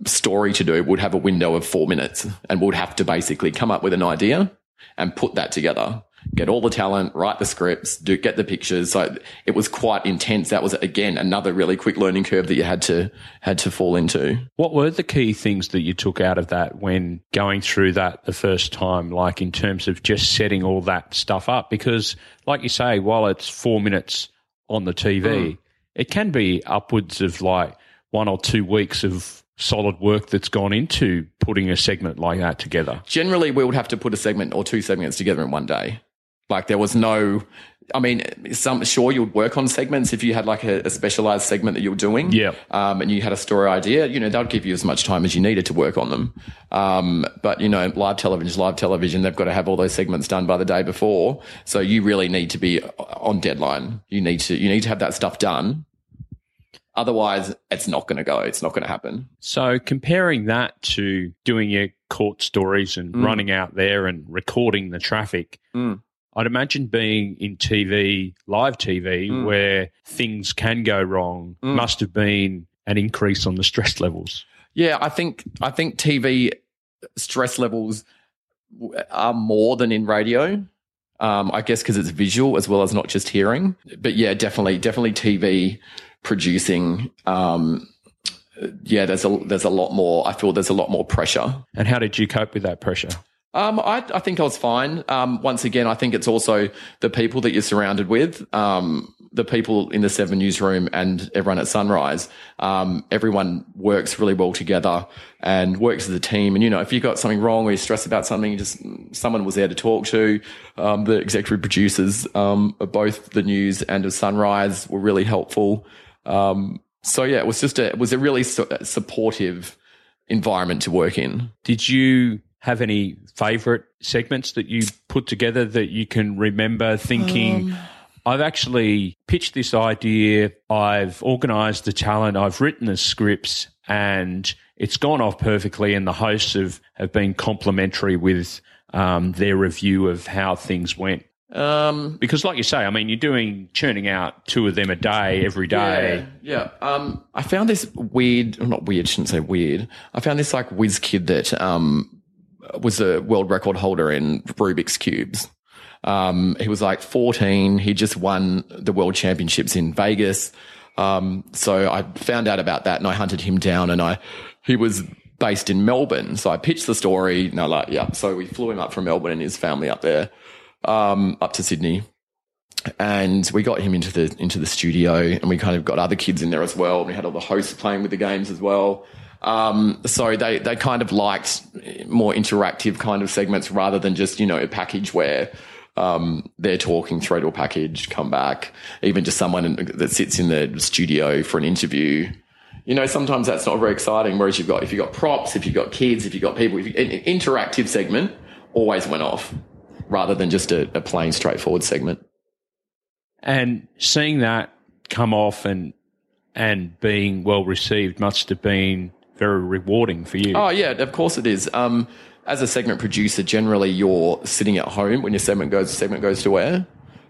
story to do, we'd have a window of four minutes and we'd have to basically come up with an idea and put that together get all the talent, write the scripts, do get the pictures. So it was quite intense. That was again another really quick learning curve that you had to had to fall into. What were the key things that you took out of that when going through that the first time, like in terms of just setting all that stuff up? Because, like you say, while it's four minutes on the TV, mm. it can be upwards of like one or two weeks of solid work that's gone into putting a segment like that together? Generally, we would have to put a segment or two segments together in one day. Like there was no, I mean, some sure you would work on segments if you had like a, a specialized segment that you were doing. Yeah. Um, and you had a story idea, you know, would give you as much time as you needed to work on them. Um, but you know, live television is live television. They've got to have all those segments done by the day before. So you really need to be on deadline. You need to, you need to have that stuff done. Otherwise, it's not going to go. It's not going to happen. So, comparing that to doing your court stories and mm. running out there and recording the traffic, mm. I'd imagine being in TV, live TV, mm. where things can go wrong, mm. must have been an increase on the stress levels. Yeah, I think I think TV stress levels are more than in radio. Um, I guess because it's visual as well as not just hearing. But yeah, definitely, definitely TV producing. Um, yeah, there's a there's a lot more. I feel there's a lot more pressure. And how did you cope with that pressure? Um, I, I, think I was fine. Um, once again, I think it's also the people that you're surrounded with, um, the people in the Seven newsroom and everyone at Sunrise. Um, everyone works really well together and works as a team. And, you know, if you got something wrong or you're stressed about something, just someone was there to talk to. Um, the executive producers um, of both the news and of Sunrise were really helpful. so, yeah, it was just a, it was a really su- supportive environment to work in. Did you have any favorite segments that you put together that you can remember thinking, um, I've actually pitched this idea, I've organized the talent, I've written the scripts, and it's gone off perfectly, and the hosts have, have been complimentary with um, their review of how things went. Um, because, like you say, I mean, you're doing churning out two of them a day every day. Yeah. yeah. Um, I found this weird, not weird, shouldn't say weird. I found this like whiz kid that um, was a world record holder in Rubik's cubes. Um, he was like 14. He just won the world championships in Vegas. Um, so I found out about that and I hunted him down and I, he was based in Melbourne. So I pitched the story and I like, yeah. So we flew him up from Melbourne and his family up there, um, up to Sydney. and we got him into the into the studio, and we kind of got other kids in there as well. We had all the hosts playing with the games as well. Um, so they they kind of liked more interactive kind of segments rather than just you know a package where um, they're talking throw to a package, come back, even just someone that sits in the studio for an interview. You know, sometimes that's not very exciting. Whereas you've got if you've got props, if you've got kids, if you've got people, you, an interactive segment always went off rather than just a, a plain straightforward segment. And seeing that come off and and being well received must have been very rewarding for you. Oh yeah, of course it is. Um, as a segment producer, generally you're sitting at home when your segment goes segment goes to air.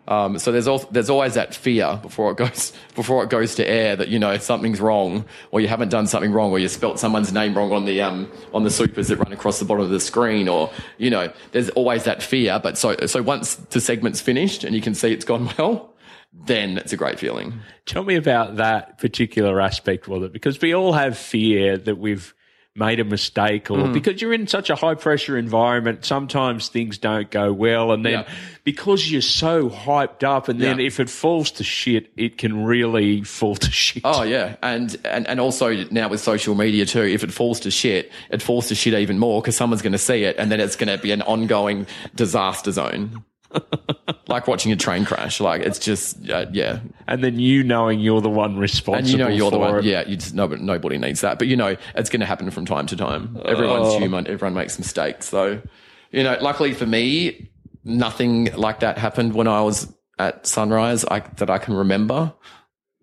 Um, so there's there's always that fear before it goes before it goes to air that you know something's wrong or you haven't done something wrong or you spelt someone's name wrong on the um, on the supers that run across the bottom of the screen or you know there's always that fear. But so so once the segment's finished and you can see it's gone well, then it's a great feeling. Tell me about that particular aspect of it because we all have fear that we've made a mistake or mm. because you're in such a high pressure environment, sometimes things don't go well. And then yeah. because you're so hyped up and then yeah. if it falls to shit, it can really fall to shit. Oh yeah. And, and, and also now with social media too, if it falls to shit, it falls to shit even more because someone's going to see it and then it's going to be an ongoing disaster zone. like watching a train crash. Like it's just uh, yeah. And then you knowing you're the one responsible. And you know you're the one. It. Yeah, you just no, nobody needs that. But you know it's going to happen from time to time. Everyone's oh. human. Everyone makes mistakes. So you know, luckily for me, nothing like that happened when I was at Sunrise. I, that I can remember.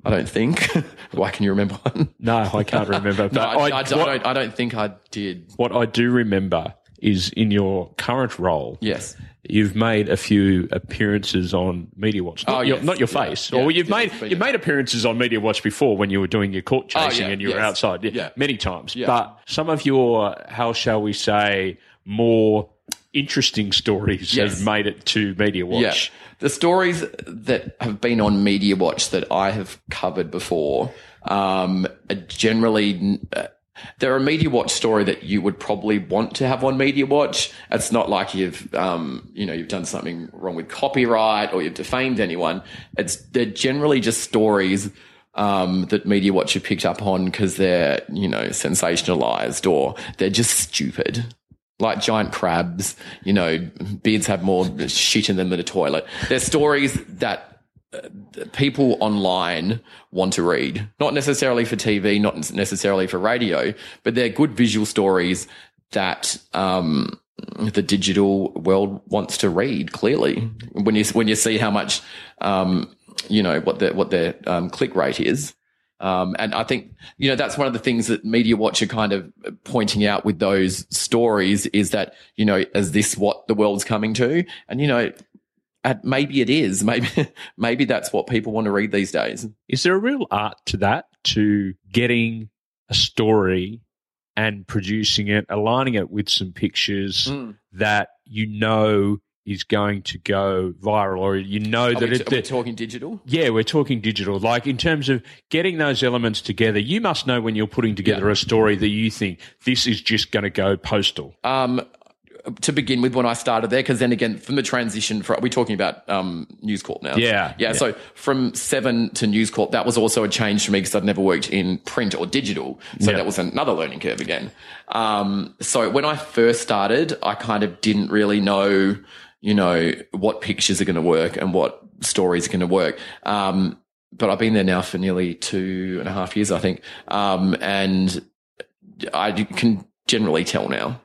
I don't think. Why can you remember one? No, I can't remember. no, I, I, I, don't, I don't think I did. What I do remember is in your current role. Yes you've made a few appearances on Media Watch. Not, oh, your, not your face. Yeah, or you've made you've made appearances on Media Watch before when you were doing your court oh, chasing oh, yeah, and you yes. were outside. Yeah, many times. But some of your, how shall we say, more interesting stories yes. have made it to Media Watch. Yeah. The stories that have been on Media Watch that I have covered before um, are generally uh, they're a Media Watch story that you would probably want to have on Media Watch. It's not like you've, um, you know, you've done something wrong with copyright or you've defamed anyone. It's they're generally just stories um, that Media Watch have picked up on because they're, you know, sensationalized or they're just stupid. Like giant crabs, you know, beards have more shit in them than a toilet. They're stories that people online want to read, not necessarily for TV, not necessarily for radio, but they're good visual stories that um, the digital world wants to read. Clearly, when you when you see how much um, you know what their what their um, click rate is. Um, and I think, you know, that's one of the things that Media Watch are kind of pointing out with those stories is that, you know, is this what the world's coming to? And, you know, maybe it is. Maybe maybe that's what people want to read these days. Is there a real art to that? To getting a story and producing it, aligning it with some pictures mm. that you know is going to go viral, or you know that we, it, are we talking digital. Yeah, we're talking digital. Like in terms of getting those elements together, you must know when you're putting together yeah. a story that you think this is just going to go postal. Um, to begin with when I started there, because then again, from the transition, for, we're talking about um, News Corp now. Yeah, yeah, yeah. So from Seven to News Corp, that was also a change for me because I'd never worked in print or digital. So yeah. that was another learning curve again. Um, so when I first started, I kind of didn't really know, you know, what pictures are going to work and what stories are going to work. Um, but I've been there now for nearly two and a half years, I think. Um, and I can generally tell now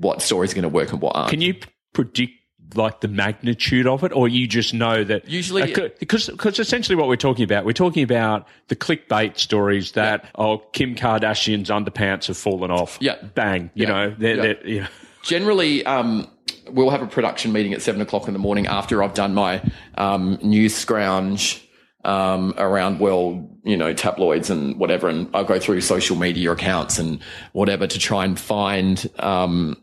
what stories are going to work and what aren't. Can you predict like the magnitude of it, or you just know that usually uh, because because essentially what we're talking about, we're talking about the clickbait stories that yeah. oh Kim Kardashian's underpants have fallen off. Yeah, bang. You yeah. know, they're, yeah. They're, yeah. generally. Um, we'll have a production meeting at seven o'clock in the morning after I've done my um, news scrounge um, around well, you know, tabloids and whatever, and I'll go through social media accounts and whatever to try and find um,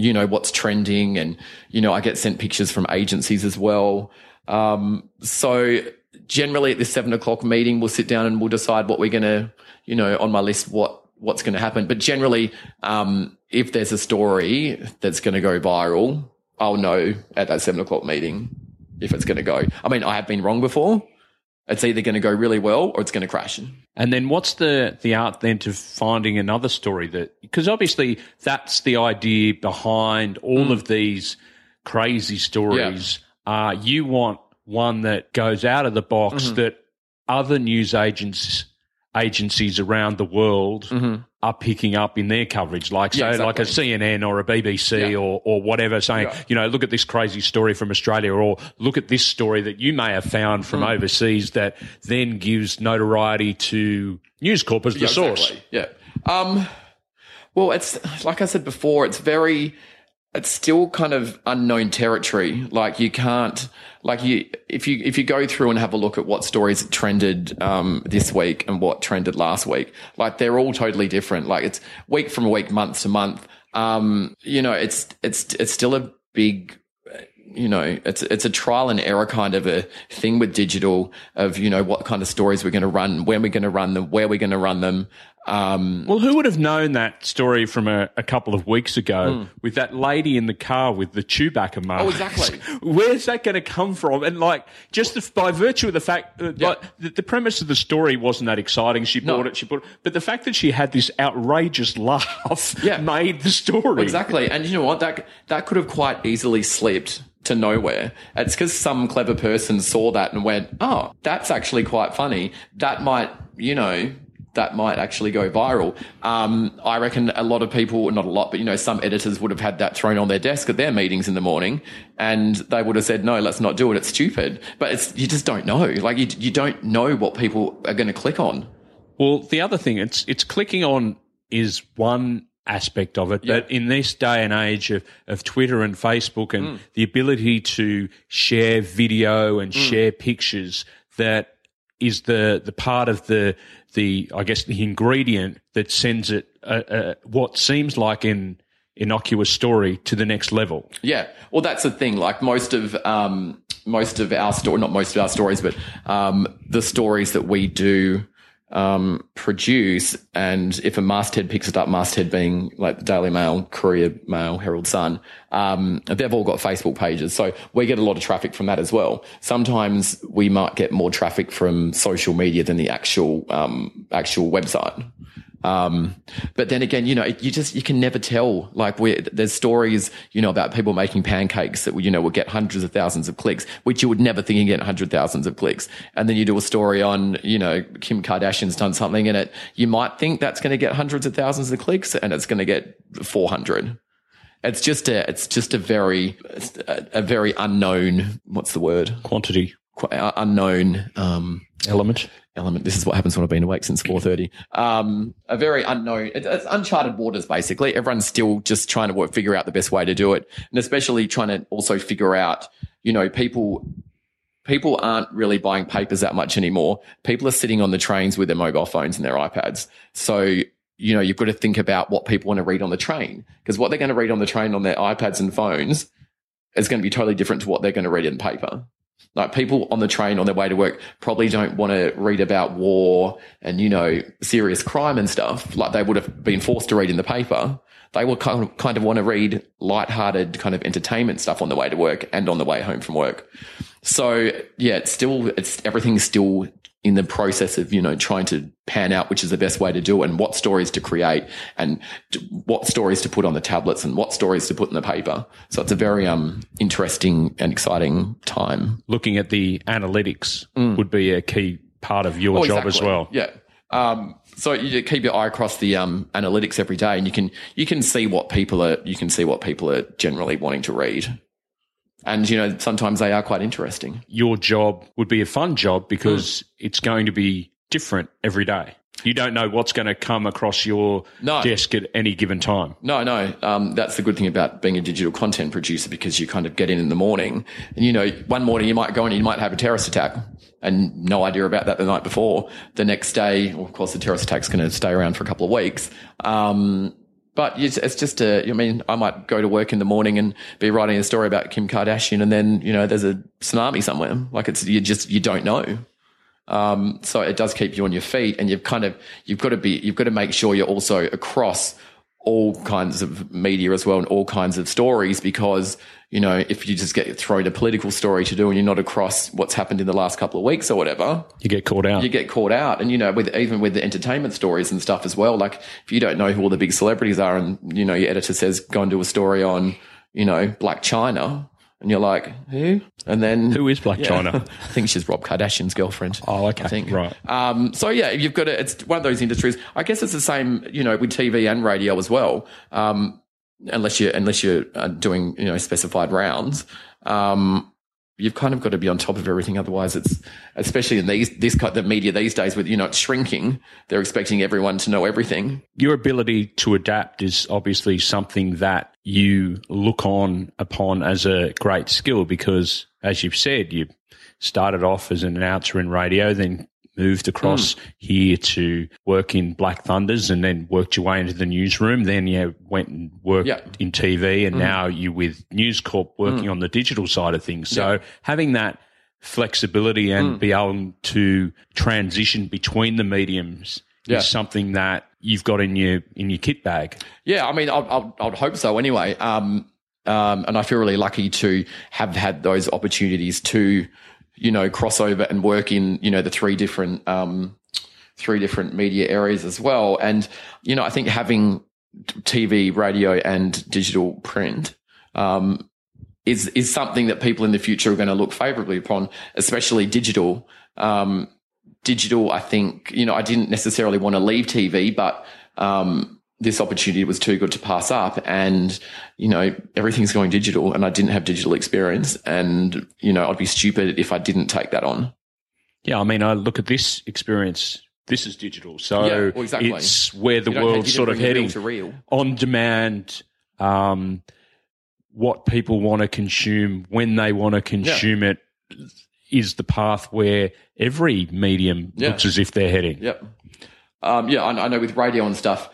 you know, what's trending. And, you know, I get sent pictures from agencies as well. Um, so generally at this seven o'clock meeting, we'll sit down and we'll decide what we're going to, you know, on my list, what, what's going to happen. But generally, um, if there's a story that's going to go viral, I'll know at that seven o'clock meeting. if it's going to go. I mean, I have been wrong before. It's either going to go really well or it's going to crash. And then what's the the art then to finding another story that because obviously that's the idea behind all Mm. of these crazy stories. Uh, you want one that goes out of the box Mm-hmm. that other news agents agencies around the world are picking up in their coverage, like Mm-hmm. Yeah, so, like a. CNN or a BBC Yeah. or or whatever, saying, Yeah. you know, look at this crazy story from Australia, or look at this story that you may have found from Mm. overseas that then gives notoriety to News Corp as the source. exactly. Yeah. Um, well, it's like I said before, it's very, it's still kind of unknown territory. Like you can't, like you, if you, if you go through and have a look at what stories trended, um, this week and what trended last week, like they're all totally different. Like it's week from week, month to month. Um, you know, it's, it's, it's still a big, you know, it's it's a trial and error kind of a thing with digital of you know what kind of stories we're going to run, when we're going to run them, where we're going to run them. Um, Well, who would have known that story from a, a couple of weeks ago with that lady in the car with the Chewbacca mask? Oh, exactly. Where's that going to come from? And like, just the, by virtue of the fact, that Yeah. like, the, the premise of the story wasn't that exciting. She No. bought it, she bought it, but the fact that she had this outrageous laugh Yeah. made the story. Exactly. And you know what? That that could have quite easily slipped to nowhere. It's because some clever person saw that and went, "Oh, that's actually quite funny. That might, you know." That might actually go viral. Um, I reckon a lot of people, not a lot, but you know, some editors would have had that thrown on their desk at their meetings in the morning, and they would have said, "No, let's not do it. It's stupid." But it's you just don't know. Like you, you don't know what people are going to click on. Well, the other thing it's it's clicking on is one aspect of it, but in this day and age of, of Twitter and Facebook and the ability to share video and share pictures, that is the the part of the the I guess the ingredient that sends it uh, uh, what seems like an innocuous story to the next level. Yeah, well, that's the thing. Like most of um, most of our story, not most of our stories, but um, the stories that we do um, produce, and if a masthead picks it up, masthead being like the Daily Mail, Courier Mail, Herald Sun, um, they've all got Facebook pages, so we get a lot of traffic from that as well. Sometimes we might get more traffic from social media than the actual um, actual website. Um, but then again, you know, you just, you can never tell. Like we there's stories, you know, about people making pancakes that, you know, will get hundreds of thousands of clicks, which you would never think you get hundred thousands of clicks. And then you do a story on, you know, Kim Kardashian's done something in it. You might think that's going to get hundreds of thousands of clicks and it's going to get 400. It's just a, it's just a very, a, a very unknown, what's the word? Quantity Quite uh, unknown, um, element. Element. This is what happens when I've been awake since 4.30. Um, a very unknown, it's uncharted waters, basically. Everyone's still just trying to work, figure out the best way to do it. And especially trying to also figure out, you know, people, people aren't really buying papers that much anymore. People are sitting on the trains with their mobile phones and their iPads. So, you know, you've got to think about what people want to read on the train because what they're going to read on the train on their iPads and phones is going to be totally different to what they're going to read in paper. Like people on the train on their way to work probably don't want to read about war and, you know, serious crime and stuff like they would have been forced to read in the paper. They will kind of, kind of want to read lighthearted kind of entertainment stuff on the way to work and on the way home from work. So yeah, it's still, it's everything's still in the process of, you know, trying to pan out which is the best way to do it and what stories to create and what stories to put on the tablets and what stories to put in the paper. So it's a very, um, interesting and exciting time. Looking at the analytics would be a key part of your Oh, job as well. Yeah. Um, so you keep your eye across the um, analytics every day, and you can you can see what people are you can see what people are generally wanting to read, and you know sometimes they are quite interesting. your job would be a fun job because Hmm. it's going to be different every day. You don't know what's going to come across your No. desk at any given time. No, no, um, that's the good thing about being a digital content producer because you kind of get in in the morning, and you know one morning you might go in and you might have a terrorist attack. And no idea about that the night before. The next day, well, of course, the terrorist attack's going to stay around for a couple of weeks. Um, But it's, just a, I mean, I might go to work in the morning and be writing a story about Kim Kardashian and then, you know, there's a tsunami somewhere. Like it's, you just, you don't know. Um, so it does keep you on your feet and you've kind of, you've got to be, you've got to make sure you're also across all kinds of media as well and all kinds of stories because you know if you just get thrown a political story to do and you're not across what's happened in the last couple of weeks or whatever You get caught out. you get caught out and you know with even with the entertainment stories and stuff as well like if you don't know who all the big celebrities are and you know your editor says go and do a story on you know Blac Chyna and you're like who and then Who is Blac Chyna? I think she's Rob Kardashian's girlfriend. Oh, okay. I think. Right. Um, so yeah, you've got to, it's one of those industries. I guess it's the same, you know, with TV and radio as well. Um, unless you're unless you're uh, doing you know specified rounds. Um, you've kind of got to be on top of everything. Otherwise, it's especially in these this kind of media these days with you know it's shrinking. They're expecting everyone to know everything. Your ability to adapt is obviously something that you look on upon as a great skill because, as you've said, you started off as an announcer in radio, then moved across here to work in Black Thunders and then worked your way into the newsroom. Then you went and worked Yeah. in TV and now you're with News Corp working on the digital side of things. So having that flexibility and be able to transition between the mediums Yeah. is something that you've got in your in your kit bag. Yeah, I mean, I, I, I would hope so anyway. Um, um, and I feel really lucky to have had those opportunities to, you know, cross over and work in, you know, the three different, um, three different media areas as well. And, you know, I think having TV, radio, and digital print, um, is, is something that people in the future are going to look favorably upon, especially digital. Um, digital, I think, you know, I didn't necessarily want to leave TV, but, um, this opportunity was too good to pass up and you know everything's going digital and i didn't have digital experience and you know i'd be stupid if i didn't take that on Yeah, I mean, I look at this experience. This is digital, so Yeah, well, exactly. it's where the You don't- you world's sort of real heading. to real on demand, um, what people want to consume when they want to consume it is the path where every medium Yeah. looks as if they're heading. Yep. Um, yeah, I, I know with radio and stuff,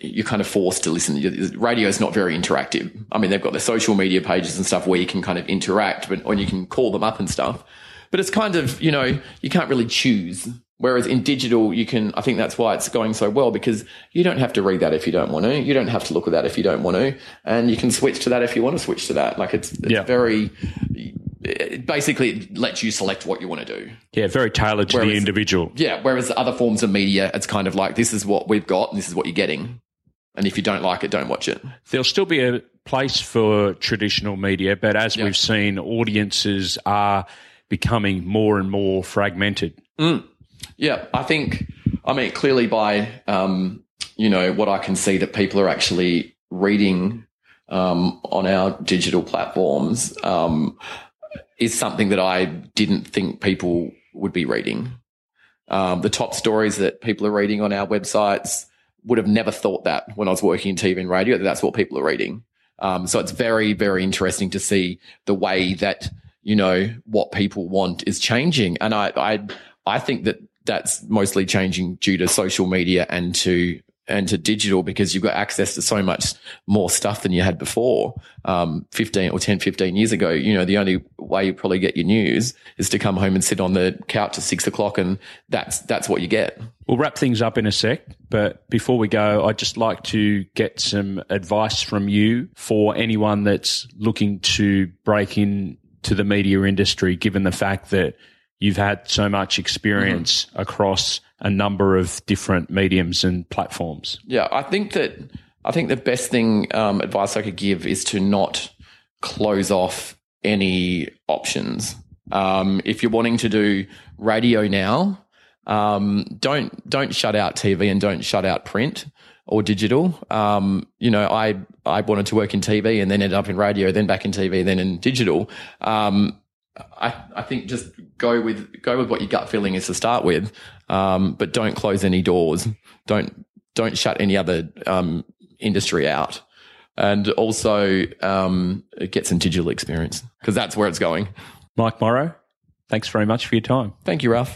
you're kind of forced to listen. Radio is not very interactive. I mean, they've got their social media pages and stuff where you can kind of interact, but or you can call them up and stuff. But it's kind of you know you can't really choose. Whereas in digital, you can. I think that's why it's going so well because you don't have to read that if you don't want to. You don't have to look at that if you don't want to, and you can switch to that if you want to switch to that. Like it's, it's Yeah. very. It basically it lets you select what you want to do. Yeah, very tailored to the individual. Yeah. Whereas other forms of media, it's kind of like this is what we've got and this is what you're getting. And if you don't like it, don't watch it. There'll still be a place for traditional media, but as Yeah. we've seen, audiences are becoming more and more fragmented. Yeah. I think, I mean, clearly by, um, you know, what I can see that people are actually reading um, on our digital platforms um, is something that I didn't think people would be reading. Um, the top stories that people are reading on our websites would have never thought that when I was working in TV and radio, that that's what people are reading. Um, so it's very, very interesting to see the way that, you know, what people want is changing. And I, I, I think that that's mostly changing due to social media and to, and to digital because you've got access to so much more stuff than you had before. Um, 15 or 10, 15 years ago, you know, the only way you probably get your news is to come home and sit on the couch at six o'clock and that's, that's what you get. We'll wrap things up in a sec, but before we go, I'd just like to get some advice from you for anyone that's looking to break into the media industry, given the fact that you've had so much experience across a number of different mediums and platforms. Yeah, I think that I think the best thing um, advice I could give is to not close off any options. Um, if you're wanting to do radio now, um, don't don't shut out TV and don't shut out print or digital. Um, you know, I I wanted to work in TV and then ended up in radio, then back in TV, then in digital. Um, I, I think just go with go with what your gut feeling is to start with, um, but don't close any doors. Don't don't shut any other um, industry out, and also um, get some digital experience because that's where it's going. Mike Morrow, thanks very much for your time. Thank you, Ralph.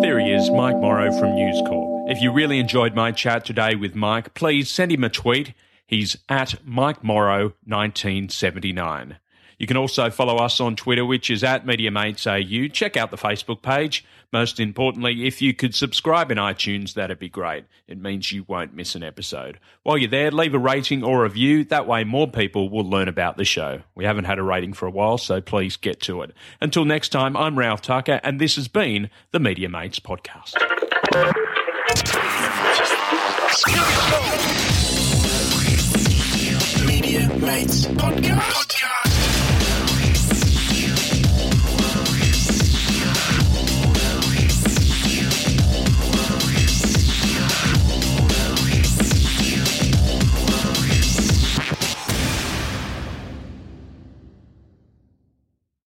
There he is, Mike Morrow from News Corp. If you really enjoyed my chat today with Mike, please send him a tweet. He's at Mike Morrow 1979. You can also follow us on Twitter, which is at MediaMatesAU. Check out the Facebook page. Most importantly, if you could subscribe in iTunes, that'd be great. It means you won't miss an episode. While you're there, leave a rating or a review. That way, more people will learn about the show. We haven't had a rating for a while, so please get to it. Until next time, I'm Ralph Tucker, and this has been the Media Mates Podcast. Media Mates Podcast.